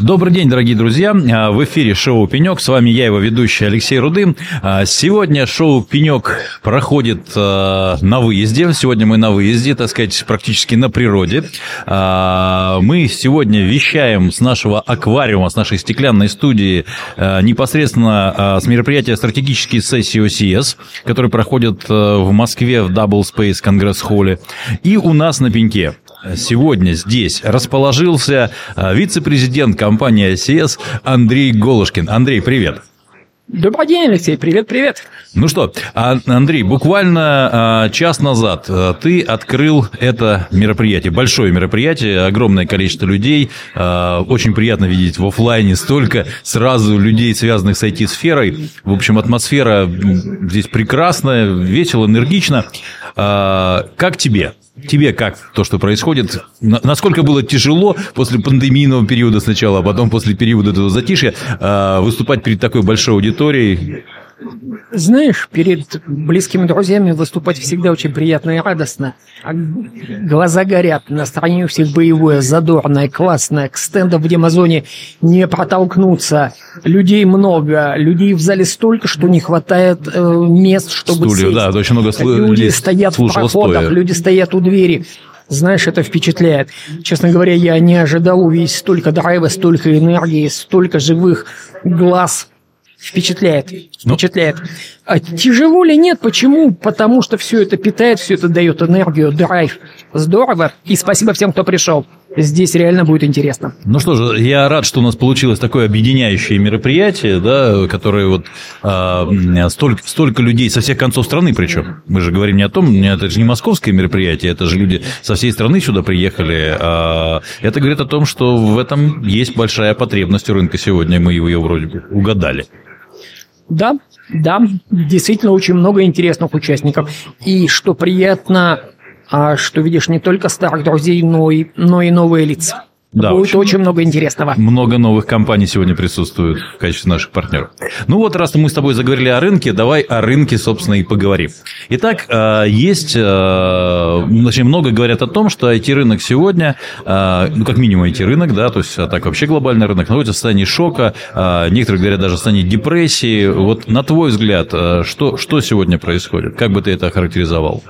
Добрый день, дорогие друзья. В эфире шоу «Пенек». С вами я, его ведущий Алексей Рудым. Сегодня шоу «Пенек» проходит на выезде. Сегодня мы на выезде, так сказать, практически на природе. Мы сегодня вещаем с нашего аквариума, с нашей стеклянной студии непосредственно с мероприятия стратегические сессии ОСС, которые проходят в Москве в Double Space Конгресс-холле. И у нас на пеньке сегодня здесь расположился а, вице-президент компании ICS Андрей Голушкин. Андрей, привет. Добрый день, Алексей. Привет, привет. Ну что, а, Андрей, буквально а, час назад ты открыл это мероприятие, большое мероприятие, огромное количество людей. Очень приятно видеть в офлайне столько сразу людей, связанных с IT-сферой. В общем, атмосфера здесь прекрасная, весело, энергично. Как тебе? Тебе как то, что происходит? Насколько было тяжело после пандемийного периода сначала, а потом после периода этого затишья а, выступать перед такой большой аудиторией? Знаешь, перед близкими друзьями выступать всегда очень приятно и радостно. А глаза горят, настроение у всех боевое, задорное, классное. К стендам в демозоне не протолкнуться. Людей много, людей в зале столько, что не хватает э, мест, чтобы Стульев, сесть. да, очень много Люди стоят в проходах, стоя. люди стоят у двери. Знаешь, это впечатляет. Честно говоря, я не ожидал увидеть столько драйва, столько энергии, столько живых глаз Впечатляет. Ну. Впечатляет. А тяжело ли нет? Почему? Потому что все это питает, все это дает энергию, драйв. Здорово. И спасибо всем, кто пришел. Здесь реально будет интересно. Ну что же, я рад, что у нас получилось такое объединяющее мероприятие, да, которое вот а, столько, столько людей со всех концов страны причем. Мы же говорим не о том, это же не московское мероприятие, это же люди со всей страны сюда приехали. А это говорит о том, что в этом есть большая потребность у рынка сегодня, мы ее вроде бы угадали. Да, да, действительно очень много интересных участников. И что приятно, а, что видишь не только старых друзей, но и, но и новые лица. Да, Будет очень, очень много интересного. Много новых компаний сегодня присутствуют в качестве наших партнеров. Ну вот, раз мы с тобой заговорили о рынке, давай о рынке, собственно, и поговорим. Итак, э, есть, э, значит, много говорят о том, что IT-рынок сегодня, э, ну, как минимум IT-рынок, да, то есть, а так вообще глобальный рынок, находится в состоянии шока, некоторые говорят даже в состоянии депрессии. Вот на твой взгляд, что, что сегодня происходит? Как бы ты это охарактеризовал?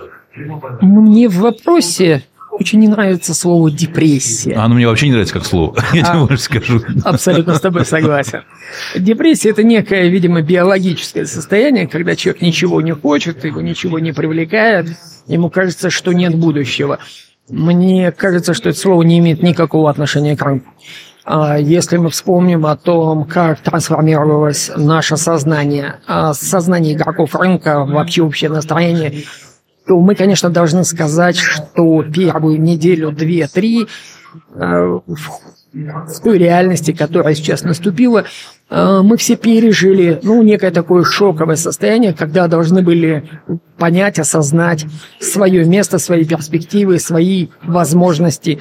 Мне в вопросе очень не нравится слово депрессия. А оно мне вообще не нравится как слово, я тебе больше скажу. Абсолютно с тобой согласен. Депрессия – это некое, видимо, биологическое состояние, когда человек ничего не хочет, его ничего не привлекает, ему кажется, что нет будущего. Мне кажется, что это слово не имеет никакого отношения к рынку. А если мы вспомним о том, как трансформировалось наше сознание, а сознание игроков рынка, вообще общее настроение – то мы, конечно, должны сказать, что первую неделю, две, три э, в той реальности, которая сейчас наступила, э, мы все пережили, ну, некое такое шоковое состояние, когда должны были понять, осознать свое место, свои перспективы, свои возможности,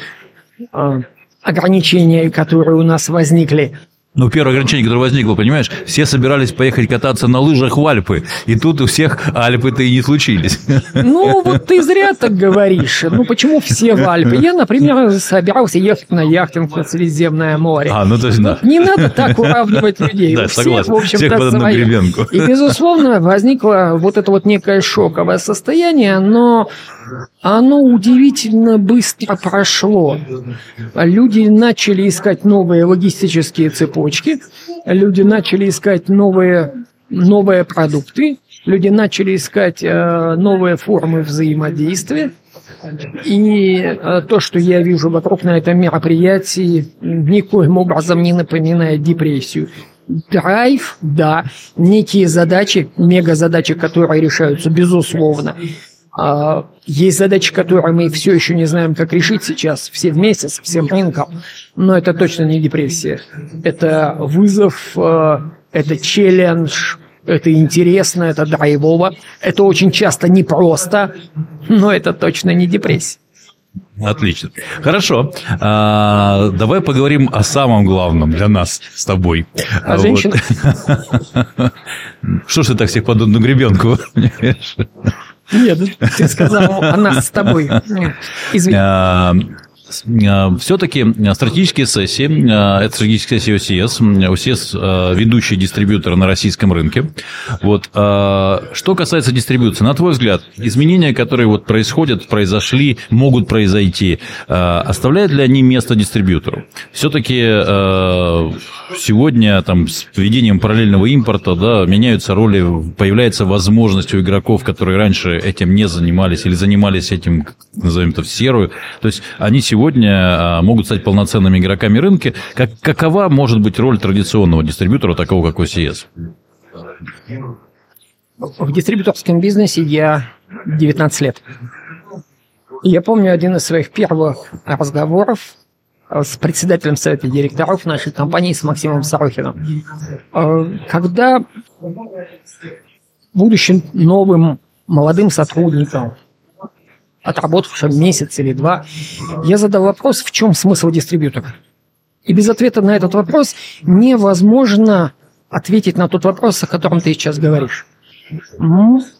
э, ограничения, которые у нас возникли. Ну, первое ограничение, которое возникло, понимаешь, все собирались поехать кататься на лыжах в Альпы, и тут у всех Альпы-то и не случились. Ну, вот ты зря так говоришь. Ну, почему все в Альпы? Я, например, собирался ехать на яхтинг на Средиземное море. А, ну, то есть, да. Не надо так уравнивать людей. Да, согласен. В общем, всех под одну гребенку. И, безусловно, возникло вот это вот некое шоковое состояние, но оно удивительно быстро прошло. Люди начали искать новые логистические цепочки, люди начали искать новые, новые продукты, люди начали искать э, новые формы взаимодействия. И э, то, что я вижу вокруг на этом мероприятии, никоим образом не напоминает депрессию. Драйв, да, некие задачи, мега-задачи, которые решаются, безусловно. А, есть задачи, которые мы все еще не знаем, как решить сейчас, все вместе, с всем рынком. Но это точно не депрессия. Это вызов, а, это челлендж, это интересно, это драйвово. Это очень часто непросто, но это точно не депрессия. Отлично. Хорошо. А, давай поговорим о самом главном для нас с тобой. О женщинах? Что ж ты так всех под одну гребенку? Нет, ты сказал о нас с тобой. Извини. Э, все-таки стратегические сессии, э, это стратегические сессии ОСС э, ведущий дистрибьютор на российском рынке. Вот. Что касается дистрибьюции, на твой взгляд, изменения, которые вот происходят, произошли, могут произойти, оставляют ли они место дистрибьютору? Все-таки сегодня там, с введением параллельного импорта да, меняются роли, появляется возможность у игроков, которые раньше этим не занимались или занимались этим, назовем это, в серую. То есть они сегодня сегодня а, могут стать полноценными игроками рынка. Как, какова может быть роль традиционного дистрибьютора, такого как OCS? В дистрибьюторском бизнесе я 19 лет. Я помню один из своих первых разговоров с председателем совета директоров нашей компании, с Максимом Сорохиным. А, когда будущим новым молодым сотрудникам отработавшим месяц или два, я задал вопрос, в чем смысл дистрибьютора. И без ответа на этот вопрос невозможно ответить на тот вопрос, о котором ты сейчас говоришь.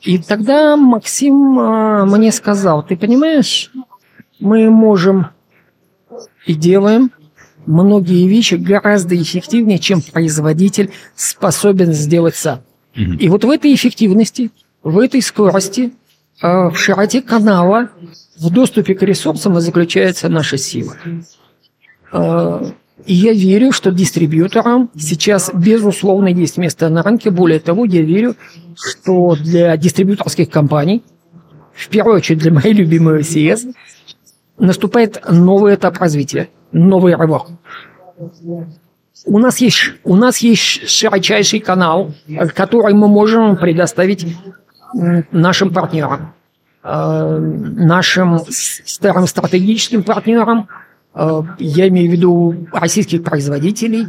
И тогда Максим а, мне сказал, ты понимаешь, мы можем и делаем многие вещи гораздо эффективнее, чем производитель способен сделать сам. И вот в этой эффективности, в этой скорости в широте канала, в доступе к ресурсам и заключается наша сила. Э, и я верю, что дистрибьюторам сейчас, безусловно, есть место на рынке. Более того, я верю, что для дистрибьюторских компаний, в первую очередь для моей любимой CS, наступает новый этап развития, новый рывок. У нас есть, у нас есть широчайший канал, который мы можем предоставить нашим партнерам, э, нашим старым стратегическим партнерам, э, я имею в виду российских производителей,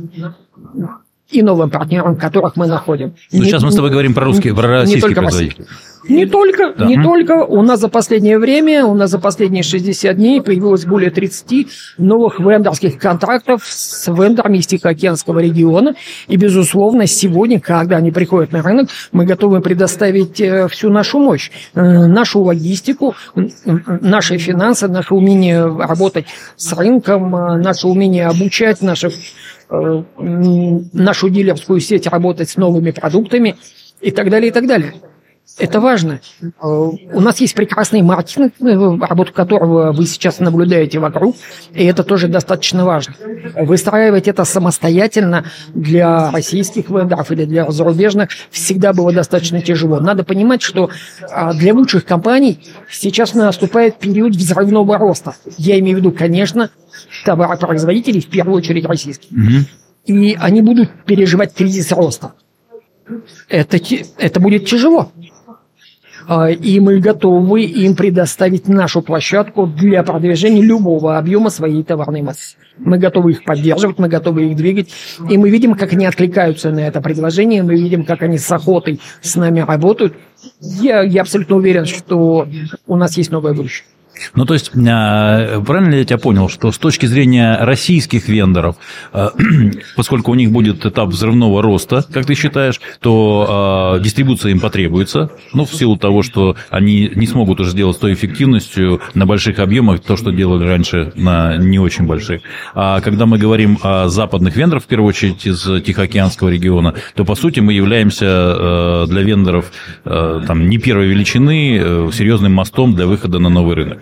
и новым партнерам, которых мы находим. Ну, не, сейчас мы с тобой говорим про русские, про российские производители. Не только, да. не только. У нас за последнее время, у нас за последние 60 дней появилось более 30 новых вендорских контрактов с вендорами из Тихоокеанского региона. И, безусловно, сегодня, когда они приходят на рынок, мы готовы предоставить э, всю нашу мощь, э, нашу логистику, наши финансы, наше умение работать с рынком, э, наше умение обучать наших нашу дилерскую сеть работать с новыми продуктами и так далее, и так далее. Это важно. У нас есть прекрасный маркетинг, э, работу которого вы сейчас наблюдаете вокруг, и это тоже достаточно важно. Выстраивать это самостоятельно для российских вендоров или для зарубежных всегда было достаточно тяжело. Надо понимать, что а, для лучших компаний сейчас наступает период взрывного роста. Я имею в виду, конечно, товаропроизводителей, в первую очередь российских. Угу. И они будут переживать кризис роста. Это, это будет тяжело. А, и мы готовы им предоставить нашу площадку для продвижения любого объема своей товарной массы. Мы готовы их поддерживать, мы готовы их двигать, и мы видим, как они откликаются на это предложение, мы видим, как они с охотой с нами работают. Я, я абсолютно уверен, что у нас есть новое будущее. Ну, то есть, а, правильно ли я тебя понял, что с точки зрения российских вендоров, а, поскольку у них будет этап взрывного роста, как ты считаешь, то а, дистрибуция им потребуется, ну, в силу того, что они не смогут уже сделать с той эффективностью на больших объемах то, что делали раньше на не очень больших. А когда мы говорим о западных вендорах, в первую очередь из Тихоокеанского региона, то, по сути, мы являемся для вендоров там, не первой величины э, серьезным мостом для выхода на новый рынок.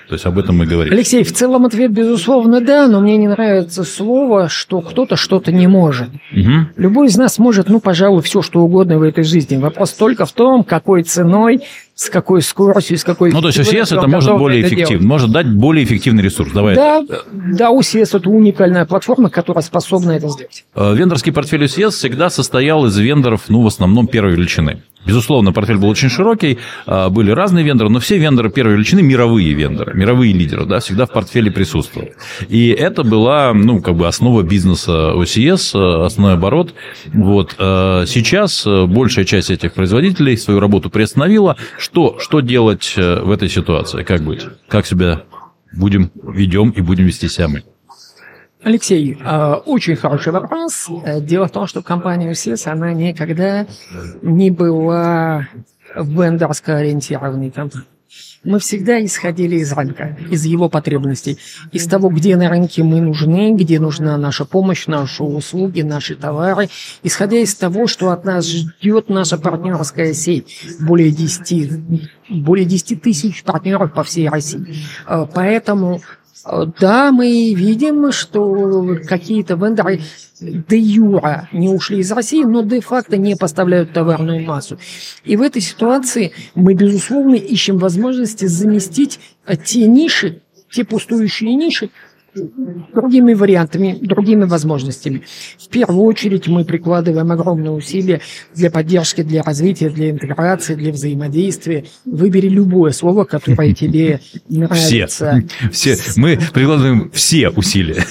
То есть об этом мы говорим. Алексей, в целом ответ безусловно да, но мне не нравится слово, что кто-то что-то не может. Угу. Любой из нас может, ну, пожалуй, все что угодно в этой жизни. Вопрос только в том, какой ценой, с какой скоростью, с какой... Ну, то есть UCS это может более эффективно, может дать более эффективный ресурс. Давай. Да, да, UCS это уникальная платформа, которая способна это сделать. Э, вендорский портфель UCS всегда состоял из вендоров, ну, в основном первой величины. Безусловно, портфель был очень широкий, а, были разные вендоры, но все вендоры первой величины – мировые вендоры, мировые лидеры, да, всегда в портфеле присутствовали. И это была, ну, как бы основа бизнеса OCS, а, основной оборот. Вот. А, сейчас большая часть этих производителей свою работу приостановила. Что, что делать в этой ситуации? Как быть? Как себя будем, ведем и будем вести себя мы? Алексей, э, очень хороший вопрос. Э, дело в том, что компания УСИС, она никогда не была вендорско ориентированной компанией. Мы всегда исходили из рынка, из его потребностей, из того, где на рынке мы нужны, где нужна наша помощь, наши услуги, наши товары, исходя из того, что от нас ждет наша партнерская сеть, более 10, более 10 тысяч партнеров по всей России. Э, поэтому да, мы видим, что какие-то вендоры де юра не ушли из России, но де-факто не поставляют товарную массу. И в этой ситуации мы, безусловно, ищем возможности заместить те ниши, те пустующие ниши, другими вариантами, другими возможностями. В первую очередь мы прикладываем огромные усилия для поддержки, для развития, для интеграции, для взаимодействия. Выбери любое слово, которое тебе нравится. Все. все. Мы прикладываем все усилия.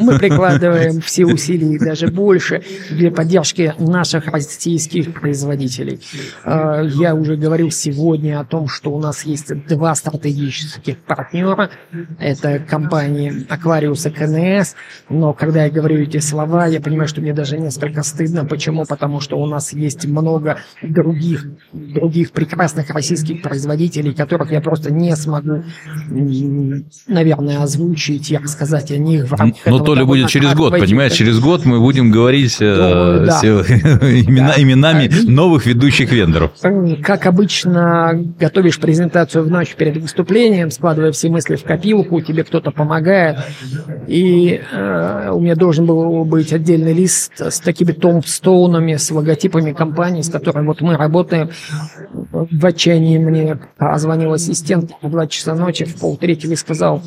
Мы прикладываем все усилия и даже больше для поддержки наших российских производителей. А, я уже говорил сегодня о том, что у нас есть два стратегических партнера. Это компании Аквариуса КНС, но когда я говорю эти слова, я понимаю, что мне даже несколько стыдно. Почему? Потому что у нас есть много других, других прекрасных российских производителей, которых я просто не смогу, наверное, озвучить и рассказать о них в рамках Но то ли будет через год, понимаешь, через год мы будем говорить э, да. имена, да. именами новых ведущих вендоров. Как обычно, готовишь презентацию в ночь перед выступлением, складывая все мысли в копилку, тебе кто-то помогает, и э, у меня должен был быть отдельный лист с такими томстоунами, с логотипами компании, с которой вот мы работаем. В отчаянии мне позвонил ассистент в 2 часа ночи, в полтретьего и сказал,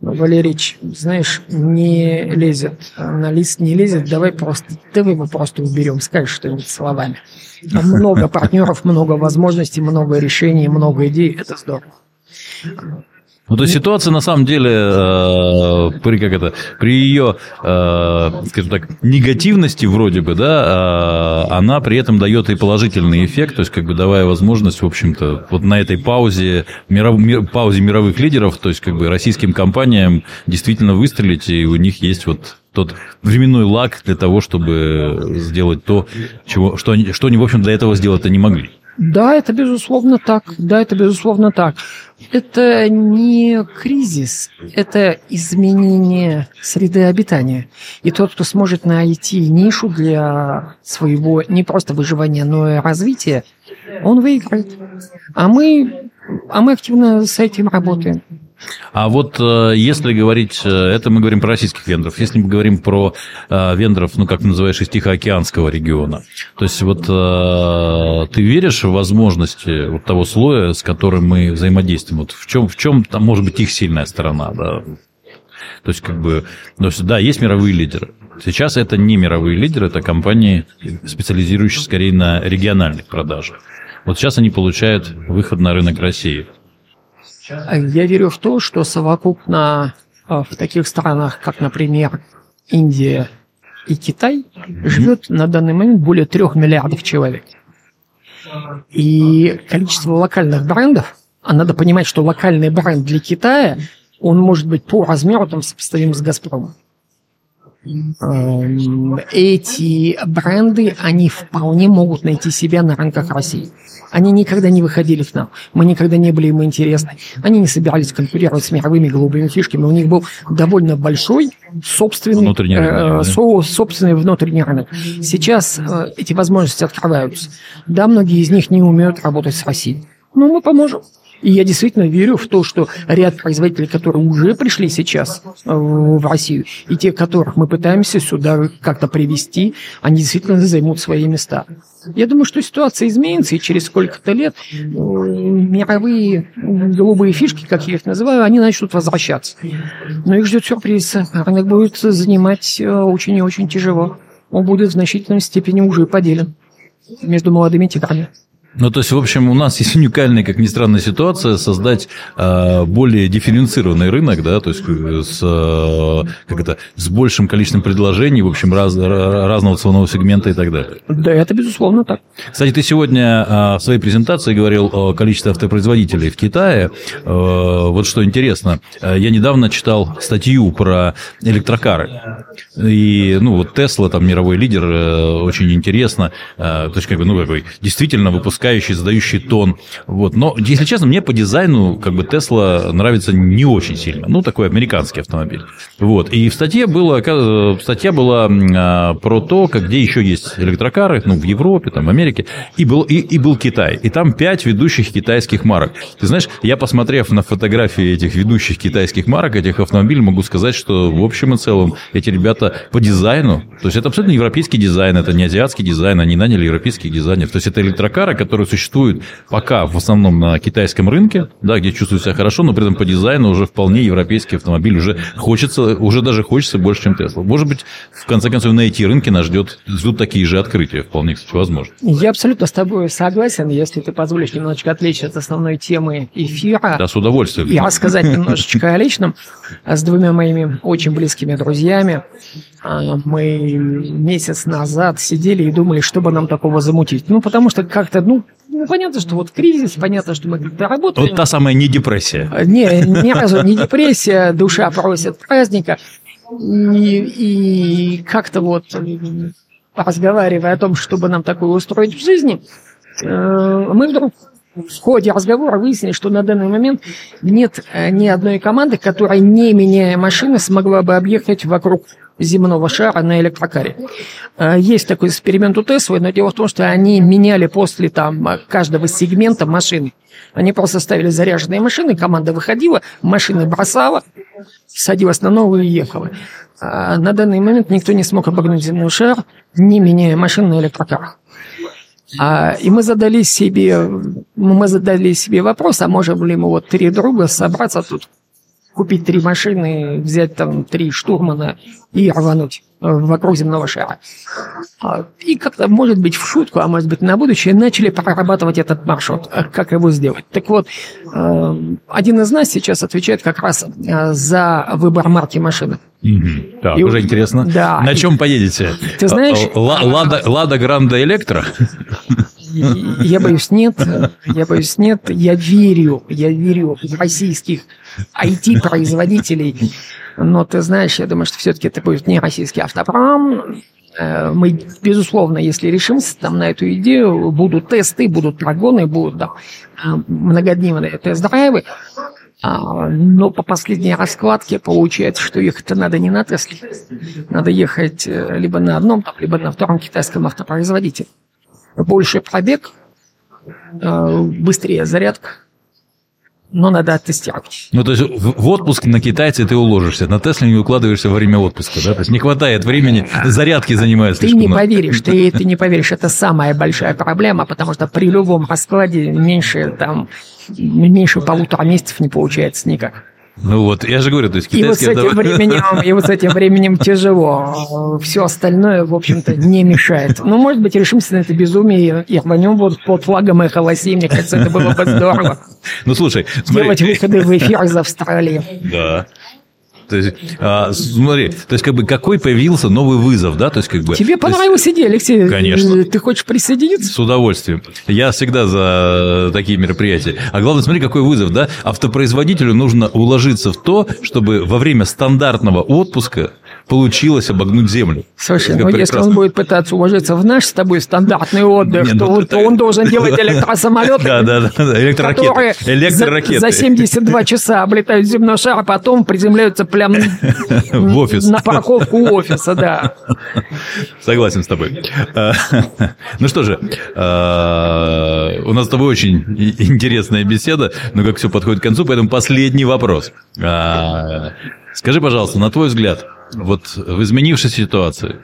Валерич, знаешь, не лезет, на лист не лезет, давай просто, давай его просто уберем, скажешь что-нибудь словами. Много партнеров, много возможностей, много решений, много идей, это здорово. Ну, то есть ситуация на самом деле э, при как это при ее, э, скажем так, негативности вроде бы, да, э, она при этом дает и положительный эффект, то есть как бы давая возможность, в общем-то, вот на этой паузе миров, мир, паузе мировых лидеров, то есть как бы российским компаниям действительно выстрелить, и у них есть вот тот временной лак для того, чтобы сделать то, чего, что, они, что они, в общем, до этого сделать-то не могли. Да, это безусловно так. Да, это безусловно так. Это не кризис, это изменение среды обитания. И тот, кто сможет найти нишу для своего не просто выживания, но и развития, он выиграет. А мы, а мы активно с этим работаем. А вот э, если говорить, э, это мы говорим про российских вендоров, если мы говорим про э, вендоров, ну, как ты называешь, из Тихоокеанского региона, то есть вот ты веришь в возможности вот того слоя, с которым мы взаимодействуем? Вот в чем, в чем там может быть их сильная сторона, да? То есть, как бы, то есть, да, есть мировые лидеры. Сейчас это не мировые лидеры, это компании, специализирующиеся скорее на региональных продажах. Вот сейчас они получают выход на рынок России. Я верю в то, что совокупно а, в таких странах, как, например, Индия и Китай, живет на данный момент более трех миллиардов человек. И количество локальных брендов, а надо понимать, что локальный бренд для Китая, он может быть по размеру там сопоставим с Газпромом. Эм, эти бренды, они вполне могут найти себя на рынках России. Они никогда не выходили к нам. Мы никогда не были им интересны. Они не собирались конкурировать с мировыми голубыми фишками. У них был довольно большой собственный, внутренний рынок, э, да? собственный внутренний рынок. Сейчас э, эти возможности открываются. Да, многие из них не умеют работать с Россией. Но мы поможем. И я действительно верю в то, что ряд производителей, которые уже пришли сейчас в Россию, и те, которых мы пытаемся сюда как-то привести, они действительно займут свои места. Я думаю, что ситуация изменится, и через сколько-то лет э, мировые голубые фишки, как я их называю, они начнут возвращаться. Но их ждет сюрприз. Рынок будет занимать э, очень и очень тяжело. Он будет в значительной степени уже поделен между молодыми тиграми. Ну, то есть, в общем, у нас есть уникальная, как ни странная ситуация, создать э, более дифференцированный рынок, да, то есть э, с, э, как это, с большим количеством предложений, в общем, раз, разного ценового сегмента и так далее. Да, это безусловно так. Кстати, ты сегодня э, в своей презентации говорил о количестве автопроизводителей в Китае. Э, вот что интересно, я недавно читал статью про электрокары. И, ну, вот Тесла, там, мировой лидер, э, очень интересно. Э, то есть, как бы, ну, какой, действительно выпускающий, задающий тон. Вот. Но, если честно, мне по дизайну, как бы, Тесла нравится не очень сильно. Ну, такой американский автомобиль. Вот. И в статье было, статья была э, про то, как, где еще есть электрокары, ну, в Европе, там, в Америке. И был, и, и был Китай. И там пять ведущих китайских марок. Ты знаешь, я, посмотрев на фотографии этих ведущих китайских марок, этих автомобилей, могу сказать, что, в общем и целом, эти ребята по дизайну, то есть это абсолютно европейский дизайн, это не азиатский дизайн, они наняли европейских дизайнеров. То есть это электрокары, которые существуют пока в основном на китайском рынке, да, где чувствуют себя хорошо, но при этом по дизайну уже вполне европейский автомобиль, уже хочется, уже даже хочется больше, чем Тесла. Может быть, в конце концов, на эти рынки нас ждет, ждут такие же открытия, вполне, кстати, возможно. Я абсолютно с тобой согласен, если ты позволишь немножечко отвлечься от основной темы эфира. Да, с удовольствием. И рассказать немножечко о личном с двумя моими очень близкими друзьями. А, мы месяц назад сидели и думали, что бы нам такого замутить. Ну, потому что как-то, ну, ну, понятно, что вот кризис, понятно, что мы как-то работаем. Вот та самая не депрессия. А, не, ни разу не депрессия, душа просит праздника. И, и как-то вот разговаривая о том, чтобы нам такое устроить в жизни, э, мы вдруг в ходе разговора выяснили, что на данный момент нет э, ни одной команды, которая, не меняя машины, смогла бы объехать вокруг земного шара на электрокаре. Э, есть такой эксперимент у Теслы, но дело в том, что они меняли после там, каждого сегмента машины. Они просто ставили заряженные машины, команда выходила, машины бросала, садилась на новую и ехала. А на данный момент никто не смог обогнуть земной шар, не меняя машин на электрокарах. А, и мы задали себе, мы задали себе вопрос, а можем ли мы вот три друга собраться тут, купить три машины, взять там три штурмана и рвануть вокруг земного шара. А, и как-то, может быть, в шутку, а может быть, на будущее, начали прорабатывать этот маршрут, а как его сделать. Так вот, э, один из нас сейчас отвечает как раз э, за выбор марки машины. Угу. Так, и, уже интересно. Да. На чем поедете? Ты знаешь... Лада, Лада Гранда Электро? Я боюсь, нет. Я боюсь, нет. Я верю, я верю в российских IT-производителей. Но ты знаешь, я думаю, что все-таки это будет не российский автопром. Э, мы, безусловно, если решимся там на эту идею, будут тесты, будут прогоны, будут да, многодневные тест-драйвы. А, но по последней раскладке получается, что ехать-то надо не на Тесле. Надо ехать э, либо на одном, либо на втором китайском автопроизводителе. Больше пробег, быстрее зарядка, но надо оттестировать. Ну, то есть в отпуск на китайце ты уложишься, на Тесле не укладываешься во время отпуска, да? То есть не хватает времени, зарядки занимаются. Ты не поверишь, ты, ты не поверишь, это самая большая проблема, потому что при любом раскладе меньше, там, меньше полутора месяцев не получается никак. Ну вот, я же говорю, то есть китайский... И вот с этим, временем, и вот с этим временем тяжело. Все остальное, в общем-то, не мешает. Ну, может быть, решимся на это безумие и рванем вот под флагом эхо Лоси. Мне кажется, это было бы здорово. Ну, слушай, смотри. Делать выходы в эфир из Австралии. Да. То есть, а, смотри, то есть, как бы, какой появился новый вызов, да? То есть, как бы... Тебе понравилась идея, Алексей? Конечно. Ты хочешь присоединиться? С удовольствием. Я всегда за такие мероприятия. А главное, смотри, какой вызов, да? Автопроизводителю нужно уложиться в то, чтобы во время стандартного отпуска получилось обогнуть Землю. Слушай, ну прекрасно. если он будет пытаться уложиться в наш с тобой стандартный отдых, Не, то, ну, то он должен делать электросамолеты, да, да, да, электроракеты, электроракеты. За, за 72 часа облетают земной шар, а потом приземляются прям в офис. на парковку офиса, да. Согласен с тобой. Ну что же, а, у нас с тобой очень интересная беседа, но как все подходит к концу, поэтому последний вопрос. А, скажи, пожалуйста, на твой взгляд, вот в изменившейся ситуации,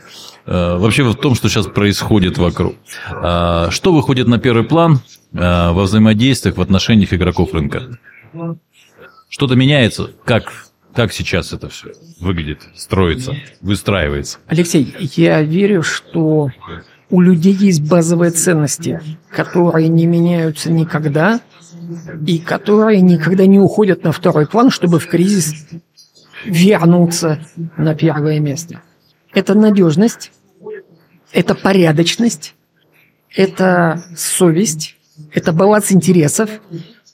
э, вообще в том, что сейчас происходит вокруг, э, что выходит на первый план э, во взаимодействиях в отношениях игроков рынка? Что-то меняется? Как, как сейчас это все выглядит, строится, выстраивается? Алексей, я верю, что у людей есть базовые ценности, которые не меняются никогда и которые никогда не уходят на второй план, чтобы в кризис вернуться на первое место. Это надежность, это порядочность, это совесть, это баланс интересов,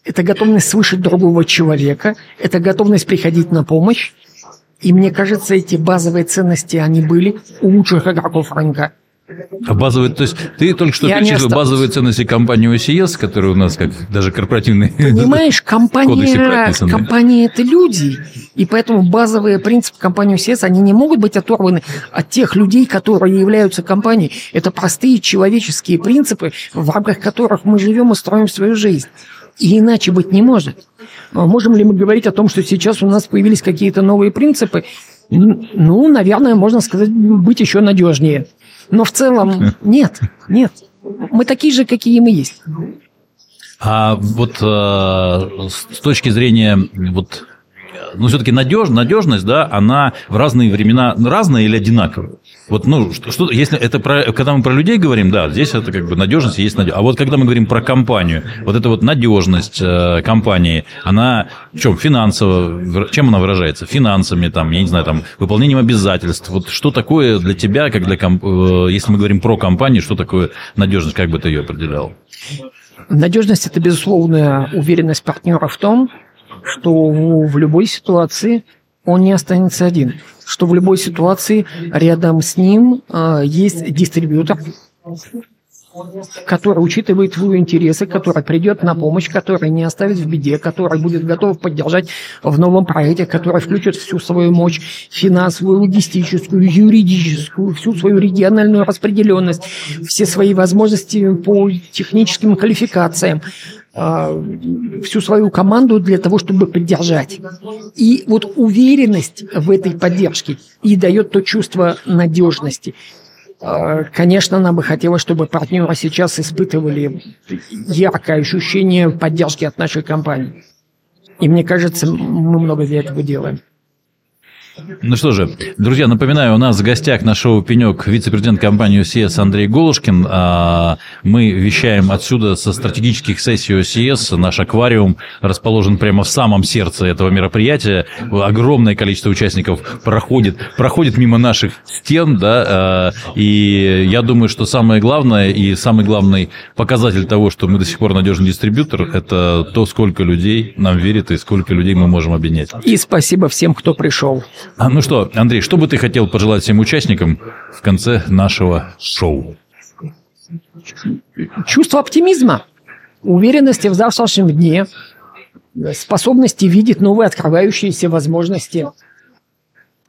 это готовность слышать другого человека, это готовность приходить на помощь. И мне кажется, эти базовые ценности, они были у лучших игроков рынка. А базовые, то есть ты только что перечислил базовые ценности компании OCS, которые у нас как даже корпоративные Понимаешь, компания, компания это люди, и поэтому базовые принципы компании OCS, они не могут быть оторваны от тех людей, которые являются компанией. Это простые человеческие принципы, в рамках которых мы живем и строим свою жизнь. И иначе быть не может. А можем ли мы говорить о том, что сейчас у нас появились какие-то новые принципы? Ну, наверное, можно сказать, быть еще надежнее. Но в целом нет, нет. Мы такие же, какие мы есть. А вот э, с точки зрения вот ну, все-таки надеж, надежность, да, она в разные времена разная или одинаковая? Вот, ну, что, что если это про, когда мы про людей говорим, да, здесь это как бы надежность есть надежность. А вот когда мы говорим про компанию, вот эта вот надежность э, компании, она в чем финансово, чем она выражается? Финансами, там, я не знаю, там, выполнением обязательств. Вот что такое для тебя, как для комп... Э, если мы говорим про компанию, что такое надежность, как бы ты ее определял? Надежность – это безусловная уверенность партнера в том, что в любой ситуации он не останется один, что в любой ситуации рядом с ним э, есть дистрибьютор, который учитывает его интересы, который придет на помощь, который не оставит в беде, который будет готов поддержать в новом проекте, который включит всю свою мощь финансовую, логистическую, юридическую, всю свою региональную распределенность, все свои возможности по техническим квалификациям, а, всю свою команду для того, чтобы поддержать. И вот уверенность в этой поддержке и дает то чувство надежности. А, конечно, нам бы хотелось, чтобы партнеры сейчас испытывали яркое ощущение поддержки от нашей компании. И мне кажется, мы много для этого делаем. Ну что же, друзья, напоминаю, у нас в гостях на шоу «Пенек» вице-президент компании ОСС Андрей Голушкин. А, мы вещаем отсюда со стратегических сессий ОСС. Наш аквариум расположен прямо в самом сердце этого мероприятия. Огромное количество участников проходит, проходит мимо наших стен, да, а, и я думаю, что самое главное и самый главный показатель того, что мы до сих пор надежный дистрибьютор, это то, сколько людей нам верит и сколько людей мы можем объединять. И спасибо всем, кто пришел. А, ну что, Андрей, что бы ты хотел пожелать всем участникам в конце нашего шоу? Чувство оптимизма, уверенности в завтрашнем дне, способности видеть новые открывающиеся возможности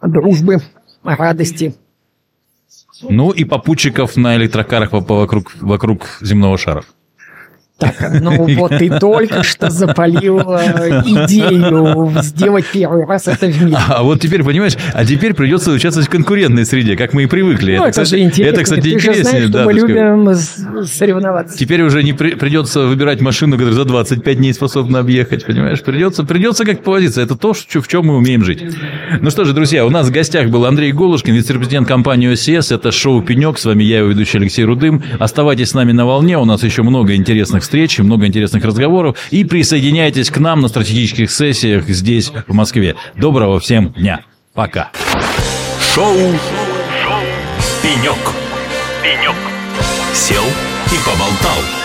дружбы, радости. Ну и попутчиков на электрокарах вокруг, вокруг земного шара. Так, ну вот ты только что запалил идею сделать первый раз это в мире. А вот теперь, понимаешь, а теперь придется участвовать в конкурентной среде, как мы и привыкли. Ну, это, это же интересно. Это, кстати, ты интереснее. Же знаешь, да, мы любим соревноваться. Теперь уже не при, придется выбирать машину, которая за 25 дней способна объехать, понимаешь? Придется, придется как повозиться. Это то, в чем мы умеем жить. Ну что же, друзья, у нас в гостях был Андрей Голушкин, вице-президент компании ОСС. Это шоу «Пенек». С вами я, его ведущий Алексей Рудым. Оставайтесь с нами на волне. У нас еще много интересных встреч, много интересных разговоров. И присоединяйтесь к нам на стратегических сессиях здесь, в Москве. Доброго всем дня. Пока. Шоу, Шоу. «Пенек». «Пенек». Сел и поболтал.